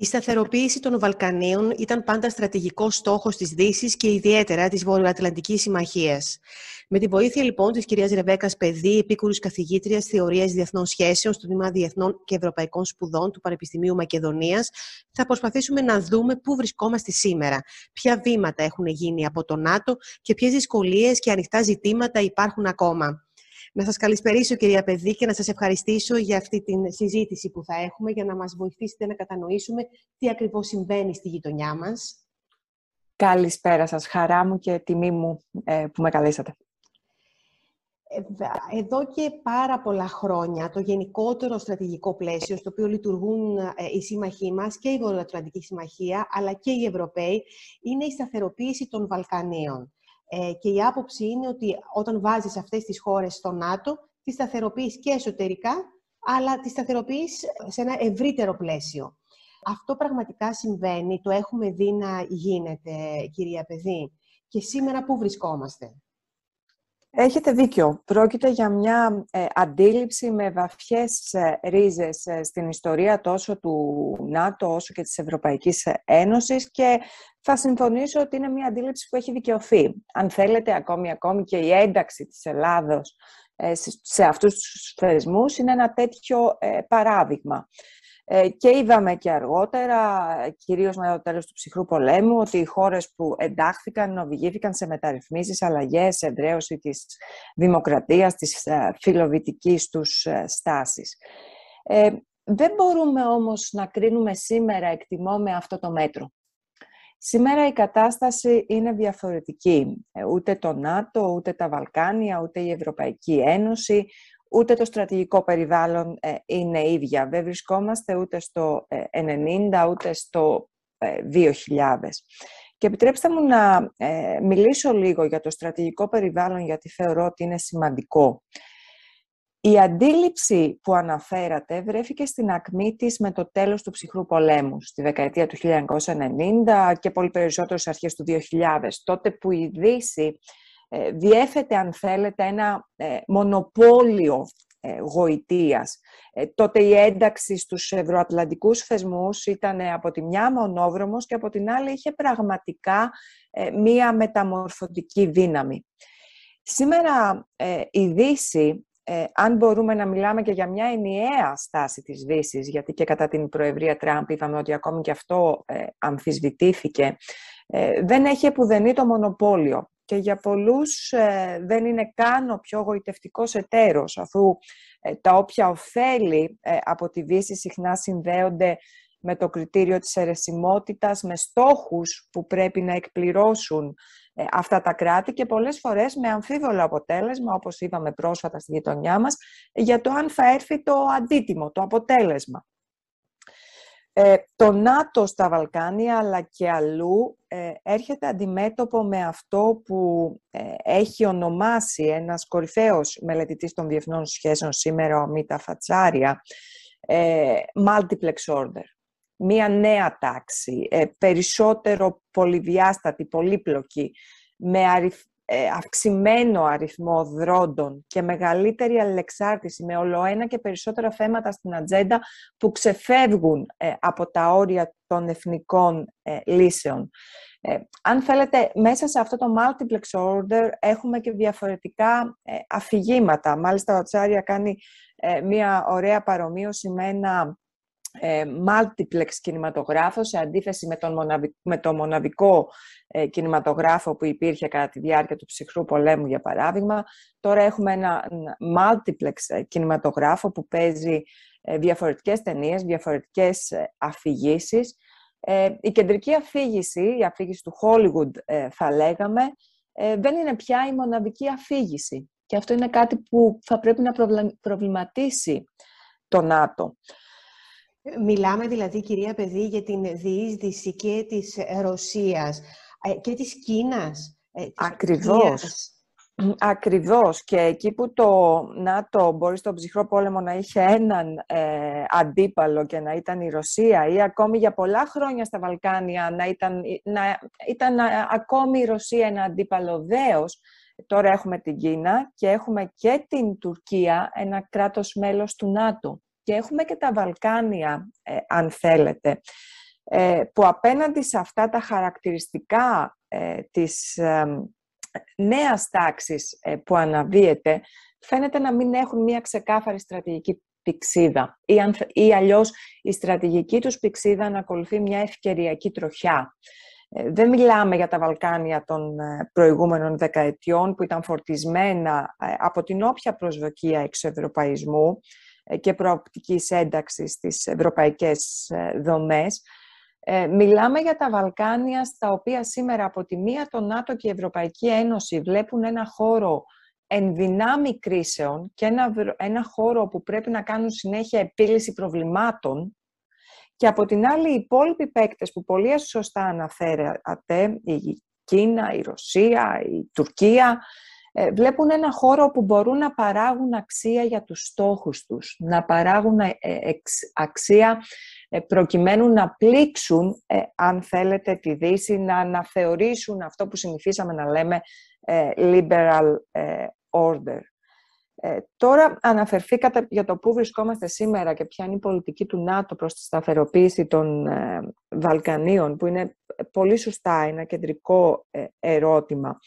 Η σταθεροποίηση των Βαλκανίων ήταν πάντα στρατηγικό στόχος της Δύσης και ιδιαίτερα της Βορειοατλαντικής Συμμαχίας. Με τη βοήθεια λοιπόν της κυρίας Ρεβέκας Παιδί, επίκουρης καθηγήτριας Θεωρίας Διεθνών Σχέσεων στο Τμήμα Διεθνών και Ευρωπαϊκών Σπουδών του Πανεπιστημίου Μακεδονίας, θα προσπαθήσουμε να δούμε πού βρισκόμαστε σήμερα, ποια βήματα έχουν γίνει από το ΝΑΤΟ και ποιες δυσκολίες και ανοιχτά ζητήματα υπάρχουν ακόμα. Να σας καλησπερίσω κυρία Παιδί και να σας ευχαριστήσω για αυτή τη συζήτηση που θα έχουμε για να μας βοηθήσετε να κατανοήσουμε τι ακριβώς συμβαίνει στη γειτονιά μας. Καλησπέρα σας. Χαρά μου και τιμή μου ε, που με καλέσατε. Ε, εδώ και πάρα πολλά χρόνια το γενικότερο στρατηγικό πλαίσιο στο οποίο λειτουργούν ε, οι σύμμαχοί μας και η Βορειοατλαντική Συμμαχία αλλά και οι Ευρωπαίοι είναι η σταθεροποίηση των Βαλκανίων. Ε, και η άποψη είναι ότι όταν βάζεις αυτές τις χώρες στο ΝΑΤΟ, τις σταθεροποιείς και εσωτερικά, αλλά τις σταθεροποιείς σε ένα ευρύτερο πλαίσιο. Αυτό πραγματικά συμβαίνει, το έχουμε δει να γίνεται, κυρία Παιδί. Και σήμερα πού βρισκόμαστε; Έχετε δίκιο. Πρόκειται για μια ε, αντίληψη με βαθιές ε, ρίζες ε, στην ιστορία τόσο του ΝΑΤΟ όσο και της Ευρωπαϊκής Ένωσης και θα συμφωνήσω ότι είναι μια αντίληψη που έχει δικαιωθεί. Αν θέλετε, ακόμη, ακόμη και η ένταξη της Ελλάδος σε αυτούς τους θεσμούς είναι ένα τέτοιο παράδειγμα. Ε, και είδαμε και αργότερα, κυρίως με το τέλος του ψυχρού πολέμου, ότι οι χώρες που εντάχθηκαν οδηγήθηκαν σε μεταρρυθμίσεις, αλλαγές, εδραίωση της δημοκρατίας, της ε, φιλοβητικής τους ε, στάσης. Ε, δεν μπορούμε όμως να κρίνουμε σήμερα, εκτιμώ, με αυτό το μέτρο. Σήμερα η κατάσταση είναι διαφορετική. Ούτε το ΝΑΤΟ, ούτε τα Βαλκάνια, ούτε η Ευρωπαϊκή Ένωση, ούτε το στρατηγικό περιβάλλον ε, είναι ίδια. Δεν βρισκόμαστε ούτε στο 90, ε, ούτε στο 2000. Ε, και επιτρέψτε μου να μιλήσω λίγο για το στρατηγικό περιβάλλον, γιατί θεωρώ ότι είναι σημαντικό. Η αντίληψη που αναφέρατε βρέθηκε στην ακμή της με το τέλος του ψυχρού πολέμου, στη δεκαετία του 1990 και πολύ περισσότερο στις αρχές του 2000, τότε που η Δύση ε, διέφεται, αν θέλετε, ένα ε, μονοπόλιο ε, γοητείας. Τότε η ένταξη στους ευρωατλαντικούς θεσμούς ήταν από τη μια μονόδρομος και από την άλλη είχε πραγματικά μία μεταμορφωτική δύναμη. Σήμερα η Δύση, αν μπορούμε να μιλάμε και για μια ενιαία στάση της Δύσης, γιατί και κατά την Προεδρία Τραμπ είπαμε ότι ακόμη και αυτό αμφισβητήθηκε, δεν έχει επουδενή το μονοπόλιο και για πολλούς ε, δεν είναι καν ο πιο γοητευτικός εταίρος, αφού ε, τα όποια ωφέλη ε, από τη Δύση συχνά συνδέονται με το κριτήριο της αιρεσιμότητας, με στόχους που πρέπει να εκπληρώσουν αυτά τα κράτη και πολλές φορές με αμφίβολο αποτέλεσμα, όπως είπαμε πρόσφατα στη γειτονιά μας, για το αν θα έρθει το αντίτιμο, το αποτέλεσμα. Ε, το ΝΑΤΟ στα Βαλκάνια αλλά και αλλού ε, έρχεται αντιμέτωπο με αυτό που ε, έχει ονομάσει ένας κορυφαίος μελετητής των διεθνών σχέσεων σήμερα, ο Μίτα Φατσάρια, multiplex order. Μία νέα τάξη, περισσότερο πολυδιάστατη, πολύπλοκη, με ε, αυξημένο αριθμό δρόντων και μεγαλύτερη αλληλεξάρτηση με ολοένα και περισσότερα θέματα στην ατζέντα που ξεφεύγουν ε, από τα όρια των εθνικών ε, λύσεων. αν θέλετε, μέσα σε αυτό το multiplex order έχουμε και διαφορετικά αφηγήματα. Μάλιστα, ο Τσάρια κάνει μία ωραία παρομοίωση με ένα ε, multiplex κινηματογράφο σε αντίθεση με τον, με το μοναδικό ε, κινηματογράφο που υπήρχε κατά τη διάρκεια του ψυχρού πολέμου για παράδειγμα. Τώρα έχουμε ένα multiplex ε, κινηματογράφο που παίζει ε, διαφορετικές ταινίες, διαφορετικές αφηγήσεις. η κεντρική αφήγηση, η αφήγηση του Hollywood θα λέγαμε, δεν είναι πια η μοναδική αφήγηση. Και αυτό είναι κάτι που θα πρέπει να προβληματίσει το ΝΑΤΟ. Μιλάμε δηλαδή, κυρία Παιδί, για την διείσδυση και της Ρωσίας ε, και της Κίνας. Ε, Ακριβώς. Ακριβώς. Και εκεί που το ΝΑΤΟ μπορεί στον ψυχρό πόλεμο να είχε έναν ε, αντίπαλο και να ήταν η Ρωσία ή ακόμη για πολλά χρόνια στα Βαλκάνια να ήταν, να ήταν ακόμη η Ρωσία ένα αντίπαλο δέος, τώρα έχουμε την Κίνα και έχουμε και την Τουρκία, ένα κράτος μέλος του ΝΑΤΟ και έχουμε και τα Βαλκάνια, ε, αν θέλετε. που απέναντι σε αυτά τα χαρακτηριστικά της νέας τάξης που αναδύεται, φαίνεται να μην έχουν μια ξεκάθαρη στρατηγική πηξίδα ή, ή αλλιώς η στρατηγική τους πηξίδα να ακολουθεί μια ευκαιριακή τροχιά. Ε, δεν μιλάμε για τα Βαλκάνια των ε, προηγούμενων δεκαετιών που ήταν φορτισμένα ε, από την όποια προσδοκία εξευρωπαϊσμού και προοπτικής ένταξης στις ευρωπαϊκές δομές. Μιλάμε για τα Βαλκάνια στα οποία σήμερα από τη μία το ΝΑΤΟ και η Ευρωπαϊκή Ένωση βλέπουν ένα χώρο ενδυνάμει κρίσεων και ένα, ένα χώρο που πρέπει να κάνουν συνέχεια επίλυση προβλημάτων και από την άλλη οι υπόλοιποι παίκτες που πολύ σωστά αναφέρατε, η Κίνα, η Ρωσία, η Τουρκία, ε, βλέπουν ένα χώρο που μπορούν να παράγουν αξία για τους στόχους τους, να παράγουν ε, αξία ε, προκειμένου να πλήξουν, αν θέλετε, τη Δύση, να αναθεωρήσουν αυτό που συνηθίσαμε να λέμε liberal order. Ε, τώρα αναφερθήκατε για το πού βρισκόμαστε σήμερα και ποια είναι η πολιτική του ΝΑΤΟ προς τη σταθεροποίηση των ε, Βαλκανίων, που είναι πολύ σωστά ένα κεντρικό ε, ερώτημα.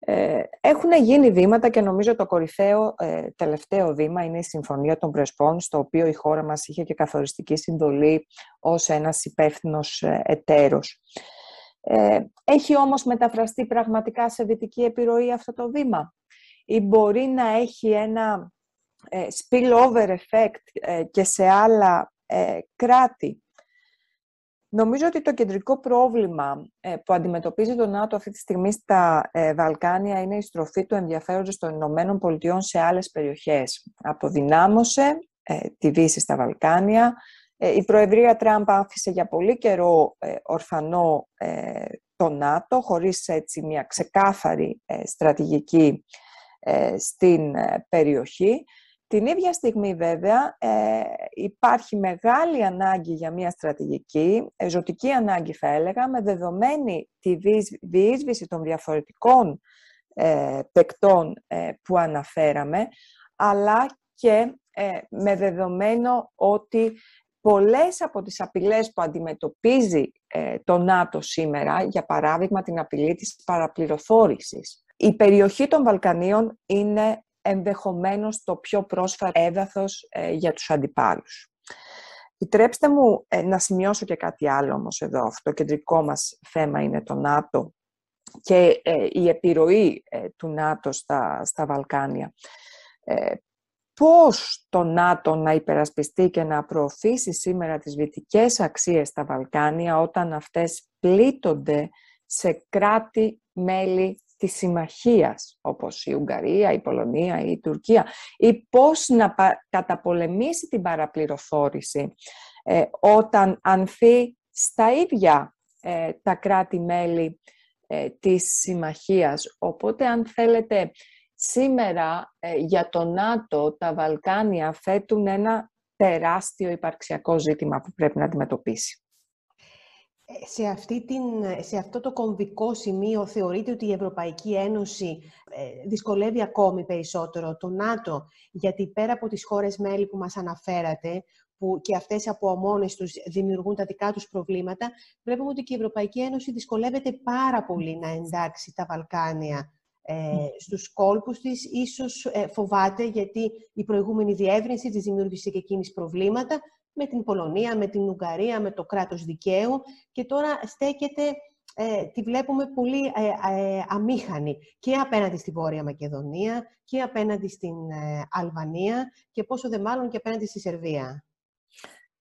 Ε, έχουν γίνει βήματα και νομίζω το κορυφαίο τελευταίο βήμα είναι η Συμφωνία των Πρεσπών, στο οποίο η χώρα μας είχε και καθοριστική συμβολή ως ένας υπεύθυνος εταίρος. έχει όμως μεταφραστεί πραγματικά σε δυτική επιρροή αυτό το βήμα; Ή μπορεί να έχει ένα ε, spillover effect ε, και σε άλλα ε, κράτη; Νομίζω ότι το κεντρικό πρόβλημα που αντιμετωπίζει το ΝΑΤΟ αυτή τη στιγμή στα Βαλκάνια είναι η στροφή του ενδιαφέροντος των Ηνωμένων Πολιτειών σε άλλες περιοχές. Αποδυνάμωσε τη Δύση στα Βαλκάνια. Η Προεδρία Τραμπ άφησε για πολύ καιρό ορφανό το ΝΑΤΟ, χωρίς έτσι μια ξεκάθαρη στρατηγική ε, στην ε, περιοχή. Την ίδια στιγμή βέβαια ε, υπάρχει μεγάλη ανάγκη για μια στρατηγική, ζωτική ανάγκη θα έλεγα, με δεδομένη τη διείσβηση των διαφορετικών ε, παικτών που αναφέραμε, αλλά και με δεδομένο ότι πολλές από τις απειλές που αντιμετωπίζει το ΝΑΤΟ σήμερα, για παράδειγμα την απειλή της παραπληροφόρησης, η περιοχή των Βαλκανίων είναι ενδεχομένως το πιο πρόσφατο έδαφος ε, για τους αντιπάλους. Επιτρέψτε μου ε, να σημειώσω και κάτι άλλο όμως εδώ. Αυτό το κεντρικό μας θέμα είναι το ΝΑΤΟ και ε, η επιρροή του ΝΑΤΟ στα, στα Βαλκάνια. Πώς το ΝΑΤΟ να υπερασπιστεί και να προωθήσει σήμερα τις βυτικές αξίες στα Βαλκάνια όταν αυτές πλήττονται σε κράτη-μέλη της συμμαχίας, όπως η Ουγγαρία, η Πολωνία ή η Τουρκία, ή πώς να καταπολεμήσει την παραπληροφόρηση ε, όταν ανθεί στα ίδια ε, τα κράτη-μέλη ε, της συμμαχίας. Οπότε, αν θέλετε, σήμερα για το ΝΑΤΟ τα Βαλκάνια θέτουν ένα τεράστιο υπαρξιακό ζήτημα που πρέπει να αντιμετωπίσει σε, αυτή την, σε αυτό το κομβικό σημείο θεωρείτε ότι η Ευρωπαϊκή Ένωση ε, δυσκολεύει ακόμη περισσότερο το ΝΑΤΟ, γιατί πέρα από τις χώρες μέλη που μας αναφέρατε, που και αυτές από μόνες τους δημιουργούν τα δικά τους προβλήματα, βλέπουμε ότι και η Ευρωπαϊκή Ένωση δυσκολεύεται πάρα πολύ να εντάξει τα Βαλκάνια ε, στους κόλπους της. Ίσως ε, φοβάται γιατί η προηγούμενη διεύρυνση της δημιούργησε και εκείνης προβλήματα με την Πολωνία, με την Ουγγαρία, με το κράτος δικαίου και τώρα στέκεται, ε, τη βλέπουμε πολύ ε, ε, αμήχανη και απέναντι στη Βόρεια Μακεδονία και απέναντι στην ε, Αλβανία και πόσο δε μάλλον και απέναντι στη Σερβία.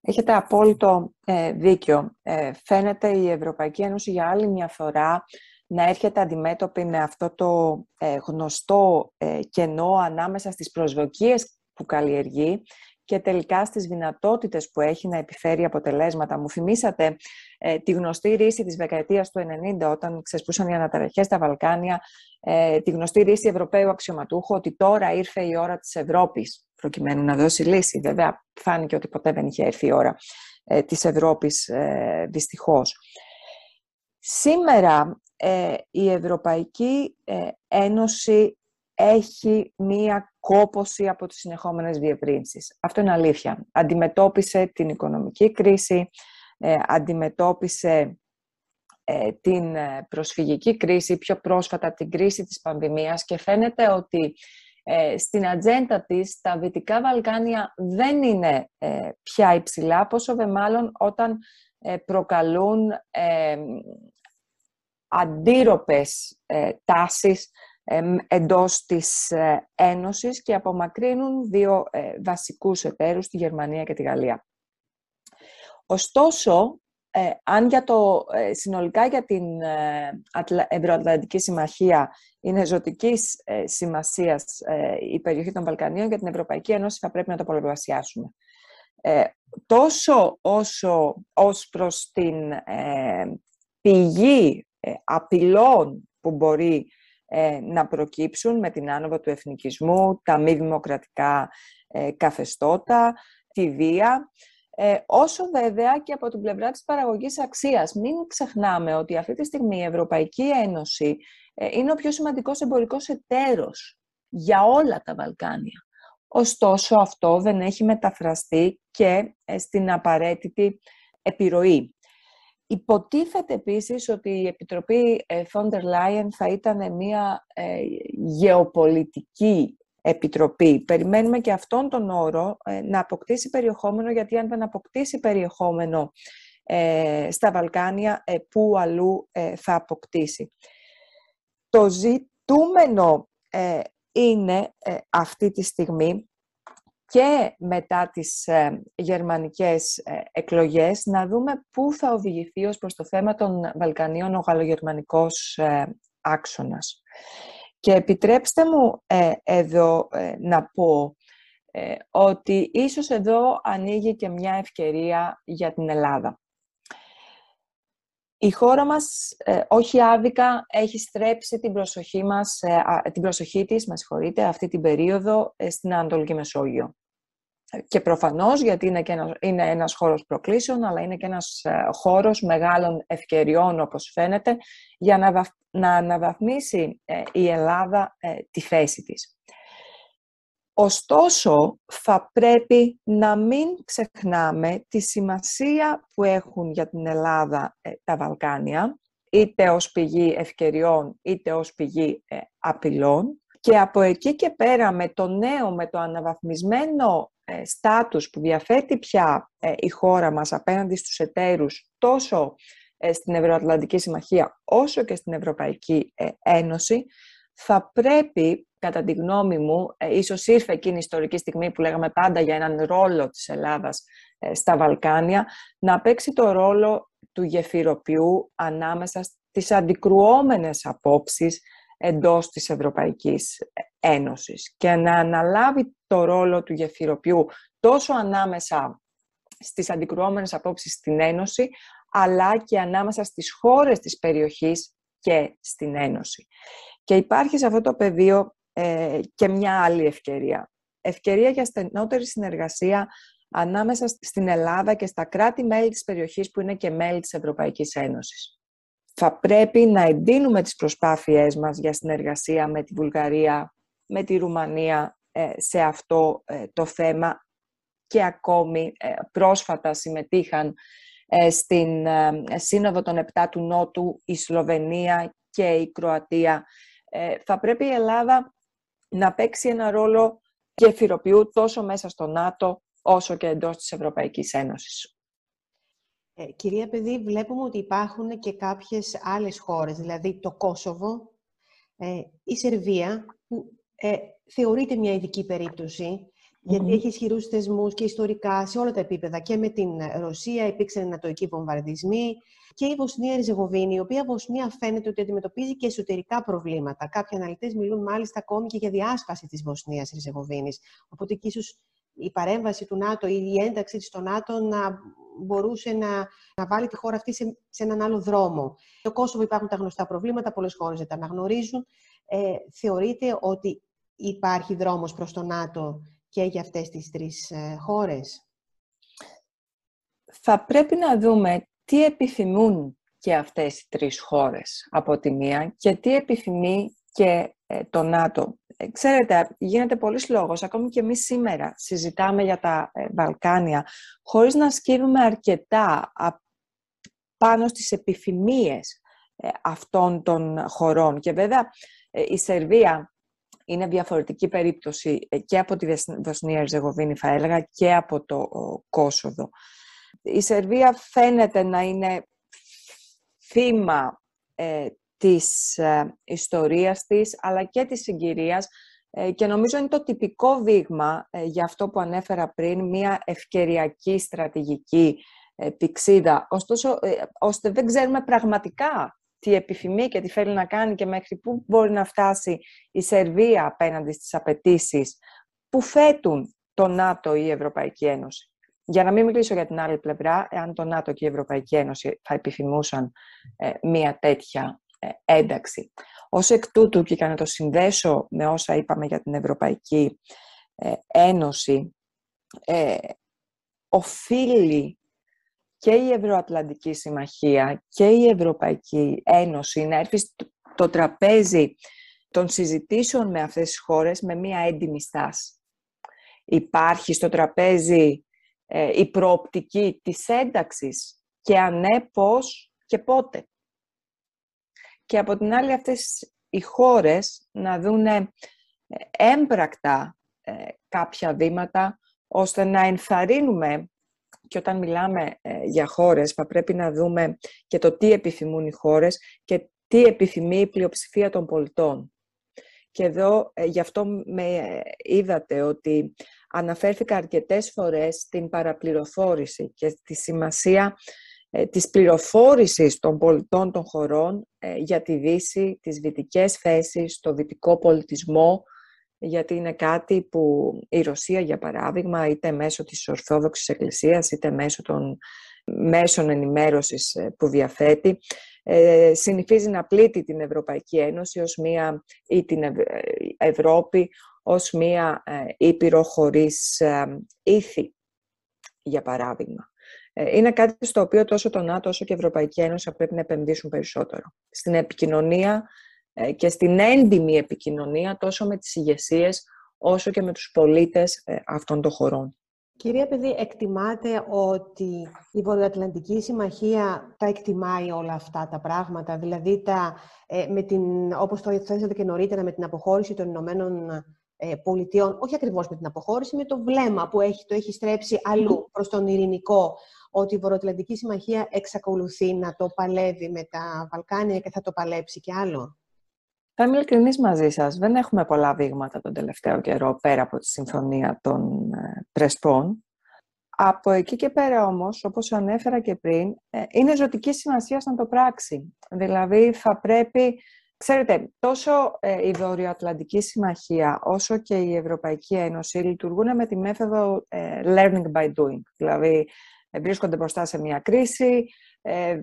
Έχετε απόλυτο δίκιο. φαίνεται η Ευρωπαϊκή Ένωση για άλλη μια φορά να έρχεται αντιμέτωπη με αυτό το γνωστό κενό ανάμεσα στις προσδοκίες που καλλιεργεί και τελικά στις δυνατότητες που έχει να επιφέρει αποτελέσματα. Μου θυμήσατε ε, τη γνωστή ρίση της δεκαετίας του 90 όταν ξεσπούσαν οι αναταραχές στα Βαλκάνια, ε, τη γνωστή ρίση Ευρωπαίου αξιωματούχου ότι τώρα ήρθε η ώρα της Ευρώπης προκειμένου να δώσει λύση. Βέβαια φάνηκε ότι ποτέ δεν είχε έρθει η ώρα ε, της Ευρώπης ε, δυστυχώς. Σήμερα ε, η Ευρωπαϊκή Ένωση έχει μία κόποση από τις συνεχόμενες διευρύνσεις. Αυτό είναι αλήθεια. Αντιμετώπισε την οικονομική κρίση, αντιμετώπισε την προσφυγική κρίση, πιο πρόσφατα την κρίση της πανδημίας και φαίνεται ότι στην ατζέντα της τα Δυτικά Βαλκάνια δεν είναι πια υψηλά, πόσο δε μάλλον όταν προκαλούν αντίρροπες τάσεις εντός της ε, Ένωσης και απομακρύνουν δύο ε, βασικούς εταίρους, τη Γερμανία και τη Γαλλία. Ωστόσο, ε, αν για το, συνολικά για την Ευρωατλαντική Συμμαχία είναι ζωτικής σημασίας η περιοχή των Βαλκανίων, για την Ευρωπαϊκή Ένωση θα πρέπει να το πολλαπλασιάσουμε. τόσο όσο ως προς την πηγή απειλών που μπορεί ε, να προκύψουν με την άνοδο του εθνικισμού, τα μη δημοκρατικά ε, καθεστώτα, τη βία, ε, όσο βέβαια και από την πλευρά της παραγωγής αξίας. Μην ξεχνάμε ότι αυτή τη στιγμή η Ευρωπαϊκή Ένωση είναι ο πιο σημαντικός εμπορικός εταίρος για όλα τα Βαλκάνια. Ωστόσο αυτό δεν έχει μεταφραστεί και στην απαραίτητη επιρροή. Υποτίθεται επίσης ότι η Επιτροπή Φόντερ Λάιεν θα ήταν μια ε, γεωπολιτική επιτροπή. Περιμένουμε και αυτόν τον όρο ε, να αποκτήσει περιεχόμενο, γιατί αν δεν αποκτήσει περιεχόμενο ε, στα Βαλκάνια, πού αλλού θα αποκτήσει. Το ζητούμενο είναι αυτή τη στιγμή και μετά τις ε, γερμανικές ε, εκλογές να δούμε πού θα οδηγηθεί ως προς το θέμα των Βαλκανίων ο γαλλογερμανικός ε, άξονας. Και επιτρέψτε μου εδώ να πω ότι ίσως εδώ ανοίγει και μια ευκαιρία για την Ελλάδα. Η χώρα μας, όχι άδικα, έχει στρέψει την προσοχή, μας, την προσοχή της, με συγχωρείτε, αυτή την περίοδο στην Ανατολική Μεσόγειο. Και προφανώς γιατί είναι, και ένας, είναι ένας χώρος προκλήσεων, αλλά είναι και ένας ε, χώρος μεγάλων ευκαιριών, όπως φαίνεται, για να, να αναβαθμίσει ε, η Ελλάδα ε, τη θέση της. Ωστόσο, θα πρέπει να μην ξεχνάμε τη σημασία που έχουν για την Ελλάδα τα Βαλκάνια, είτε ως πηγή ευκαιριών, είτε ως πηγή απειλών. Και από εκεί και πέρα, με το νέο, με το αναβαθμισμένο ε, στάτους που διαθέτει πια ε, η χώρα μας απέναντι στους εταίρους τόσο ε, στην Ευρωατλαντική Συμμαχία όσο και στην Ευρωπαϊκή Ένωση, θα πρέπει, κατά τη γνώμη μου, ίσως ήρθε εκείνη η ιστορική στιγμή που λέγαμε πάντα για έναν ρόλο της Ελλάδας στα Βαλκάνια, να παίξει το ρόλο του γεφυροποιού ανάμεσα στις αντικρουόμενες απόψεις εντός της Ευρωπαϊκής Ένωσης και να αναλάβει το ρόλο του γεφυροποιού τόσο ανάμεσα στις αντικρουόμενες απόψεις στην Ένωση, αλλά και ανάμεσα στις χώρες της περιοχής και στην Ένωση. Και υπάρχει σε αυτό το πεδίο ε, και μια άλλη ευκαιρία. Ευκαιρία για στενότερη συνεργασία ανάμεσα στην Ελλάδα και στα κράτη-μέλη της περιοχής που είναι και μέλη της Ευρωπαϊκής Ένωσης θα πρέπει να εντείνουμε τις προσπάθειές μας για συνεργασία με τη Βουλγαρία, με τη Ρουμανία ε, σε αυτό ε, το θέμα και ακόμη ε, πρόσφατα συμμετείχαν στην Σύνοδο των Επτά του Νότου η Σλοβενία και η Κροατία. Θα πρέπει η Ελλάδα να παίξει ένα ρόλο γεφυροποιού τόσο μέσα στο ΝΑΤΟ όσο και εντός της Ευρωπαϊκής Ένωσης. Ε, κυρία Παιδί, βλέπουμε ότι υπάρχουν και κάποιες άλλες χώρες, δηλαδή το Κόσοβο, ε, η Σερβία, που ε, θεωρείται μια ειδική γιατί έχει ισχυρούς θεσμούς και ιστορικά σε όλα τα επίπεδα. Και με την Ρωσία υπήρξαν ανατοικοί βομβαρδισμοί. Και η Βοσνία Ριζεγοβίνη, η οποία Βοσνία φαίνεται ότι αντιμετωπίζει και εσωτερικά προβλήματα. Κάποιοι αναλυτές μιλούν μάλιστα ακόμη και για διάσπαση της Βοσνίας Ριζεγοβίνης. Οπότε και ίσως η παρέμβαση του ΝΑΤΟ ή η ένταξη της στο ΝΑΤΟ να μπορούσε να, να βάλει τη χώρα αυτή σε, σε έναν άλλο δρόμο. Στο Κόσοβο υπάρχουν τα γνωστά προβλήματα, πολλές χώρες δεν τα αναγνωρίζουν. Ε, θεωρείτε ότι υπάρχει δρόμος προς το ΝΑΤΟ και για αυτές τις τρεις ε, χώρες; Θα πρέπει να δούμε τι επιθυμούν και αυτές οι τρεις χώρες από τη μία και τι επιθυμεί και ε, το ΝΑΤΟ. Ε, ξέρετε, γίνεται πολλής λόγος, ακόμη και εμείς σήμερα συζητάμε για τα ε, Βαλκάνια, χωρίς να σκύβουμε αρκετά πάνω στις επιθυμίες ε, αυτών των χωρών. Και βέβαια ε, η Σερβία είναι διαφορετική περίπτωση και από τη Βοσνία Ερζεγοβίνη θα έλεγα και από το Κόσοβο. Η Σερβία φαίνεται να είναι θύμα ε, της ε, ιστορίας της αλλά και της συγκυρίας ε, και νομίζω είναι το τυπικό δείγμα ε, για αυτό που ανέφερα πριν, μια ευκαιριακή στρατηγική πηξίδα, ωστόσο ώστε δεν ξέρουμε πραγματικά τι επιθυμεί και τι θέλει να κάνει και μέχρι πού μπορεί να φτάσει η Σερβία απέναντι στις απαιτήσεις που φέτουν το ΝΑΤΟ ή η Ευρωπαϊκή Ένωση. Για να μην μιλήσω για την άλλη πλευρά, εάν το ΝΑΤΟ και η Ευρωπαϊκή Ένωση θα επιθυμούσαν μία τέτοια ε, ένταξη. Ως εκ τούτου, και να το συνδέσω με όσα είπαμε για την Ευρωπαϊκή ε, Ένωση, ε, οφείλει και η Ευρωατλαντική Συμμαχία και η Ευρωπαϊκή Ένωση να έρθει στο τραπέζι των συζητήσεων με αυτές τις χώρες με μία έντιμη στάση. Υπάρχει στο τραπέζι η προοπτική της ένταξης και αν ναι, πώς και πότε και από την άλλη αυτές οι χώρες να δούνε ε, έμπρακτα ε, κάποια βήματα ώστε να ενθαρρύνουμε και όταν μιλάμε ε, για χώρες θα πρέπει να δούμε και το τι επιθυμούν οι χώρες και τι επιθυμεί η πλειοψηφία των πολιτών. Και εδώ γι' αυτό με είδατε ότι αναφέρθηκα αρκετές φορές στην παραπληροφόρηση και στη σημασία ε, της πληροφόρησης των πολιτών των χωρών ε, για τη Δύση, τις δυτικές θέσεις, το δυτικό πολιτισμό, γιατί είναι κάτι που η Ρωσία, για παράδειγμα, είτε μέσω της Ορθόδοξης Εκκλησίας, είτε μέσω των μέσων ενημέρωσης ε, που διαθέτει, συνηθίζει να πλήττει την Ευρωπαϊκή Ένωση ως μία, ή την Ευρώπη ως μία ήπειρο χωρίς ήθη, για παράδειγμα. Ε, είναι κάτι στο οποίο τόσο το ΝΑΤΟ όσο και η Ευρωπαϊκή Ένωση πρέπει να επενδύσουν περισσότερο. Στην επικοινωνία ε, και στην έντιμη επικοινωνία τόσο με τις ηγεσίες όσο και με τους πολίτες ε, αυτών των χωρών. Κυρία Παιδί, εκτιμάτε ότι η Βορειοατλαντική Συμμαχία τα εκτιμάει όλα αυτά τα πράγματα, δηλαδή τα, με την, όπως το θέσατε και νωρίτερα με την αποχώρηση των Ηνωμένων Πολιτειών, όχι ακριβώς με την αποχώρηση, με το βλέμμα που έχει, το έχει στρέψει αλλού προς τον ειρηνικό ότι η Βορειοατλαντική Συμμαχία εξακολουθεί να το παλεύει με τα Βαλκάνια και θα το παλέψει κι άλλο; Θα είμαι ειλικρινής μαζί σας. Δεν έχουμε πολλά δείγματα τον τελευταίο καιρό πέρα από τη συμφωνία των ε, Πρεσπών. Από εκεί και πέρα όμως, όπως ανέφερα και πριν, ε, είναι ζωτική σημασία να το πράξει. Δηλαδή θα πρέπει, ξέρετε, τόσο ε, η Βορειοατλαντική Συμμαχία όσο και η Ευρωπαϊκή Ένωση λειτουργούν με τη μέθοδο learning by doing. Δηλαδή ε, βρίσκονται μπροστά σε μια κρίση, ε,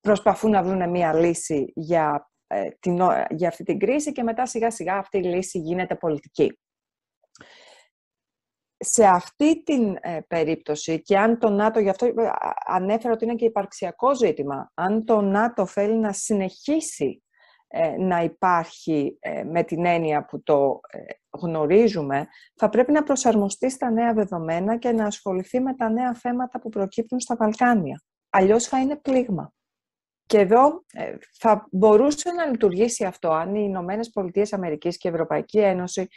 προσπαθούν να βρουν μια λύση για, ε, την, για αυτή την κρίση και μετά σιγά σιγά αυτή η λύση γίνεται πολιτική. Σε αυτή την περίπτωση και αν το ΝΑΤΟ, γι' αυτό ανέφερα ότι είναι και υπαρξιακό ζήτημα, αν το ΝΑΤΟ θέλει να συνεχίσει ε, να υπάρχει ε, με την έννοια που το ε, γνωρίζουμε, θα πρέπει να προσαρμοστεί στα νέα δεδομένα και να ασχοληθεί με τα νέα θέματα που προκύπτουν στα Βαλκάνια. Αλλιώς θα είναι πλήγμα. Και εδώ θα μπορούσε να λειτουργήσει αυτό αν οι Ηνωμένες Πολιτείες Αμερικής και η Ευρωπαϊκή Ένωση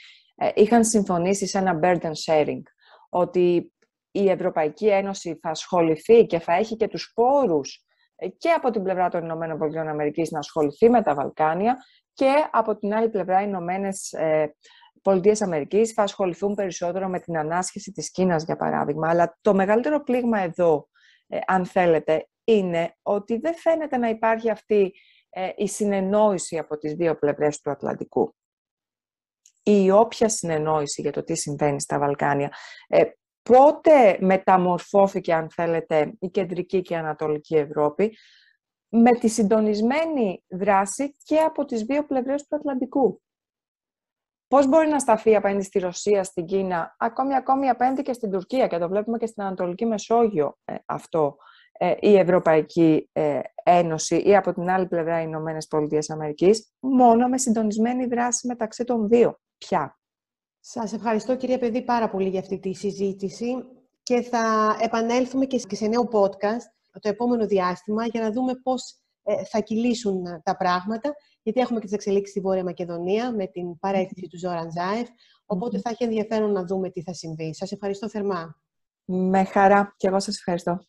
είχαν συμφωνήσει σε ένα burden sharing, ότι η Ευρωπαϊκή Ένωση θα ασχοληθεί και θα έχει και τους πόρους ε, και από την πλευρά των Ηνωμένων Πολιτειών Αμερικής να ασχοληθεί με τα Βαλκάνια και από την άλλη πλευρά οι Ηνωμένες Πολιτείες Αμερικής θα ασχοληθούν περισσότερο με την ανάσχεση της Κίνας, για παράδειγμα. Αλλά το μεγαλύτερο πλήγμα εδώ, ε, αν θέλετε, είναι ότι δεν φαίνεται να υπάρχει αυτή ε, η συνεννόηση από τις δύο πλευρές του Ατλαντικού ή όποια συνεννόηση για το τι συμβαίνει στα Βαλκάνια πότε μεταμορφώθηκε, αν θέλετε, η κεντρική και η ανατολική Ευρώπη με τη συντονισμένη δράση και από τις δύο πλευρές του Ατλαντικού. Πώς μπορεί να σταθεί απέναντι στη Ρωσία, στην Κίνα, ακόμη, ακόμη απέναντι και στην Τουρκία και το βλέπουμε και στην Ανατολική Μεσόγειο ε, αυτό, ε, η Ευρωπαϊκή ε, Ένωση ή από την άλλη πλευρά οι Ηνωμένες Πολιτείες Αμερικής, μόνο με συντονισμένη δράση μεταξύ των δύο. Πια. Σας ευχαριστώ κυρία Παιδί πάρα πολύ για αυτή τη συζήτηση και θα επανέλθουμε και σε νέο podcast το επόμενο διάστημα για να δούμε πώς ε, θα κυλήσουν τα πράγματα, γιατί έχουμε και τις εξελίξεις στη Βόρεια Μακεδονία με την παρέτηση του Ζόραν Ζάεφ, οπότε θα έχει ενδιαφέρον να δούμε τι θα συμβεί. Σας ευχαριστώ θερμά. Με χαρά και εγώ σας ευχαριστώ.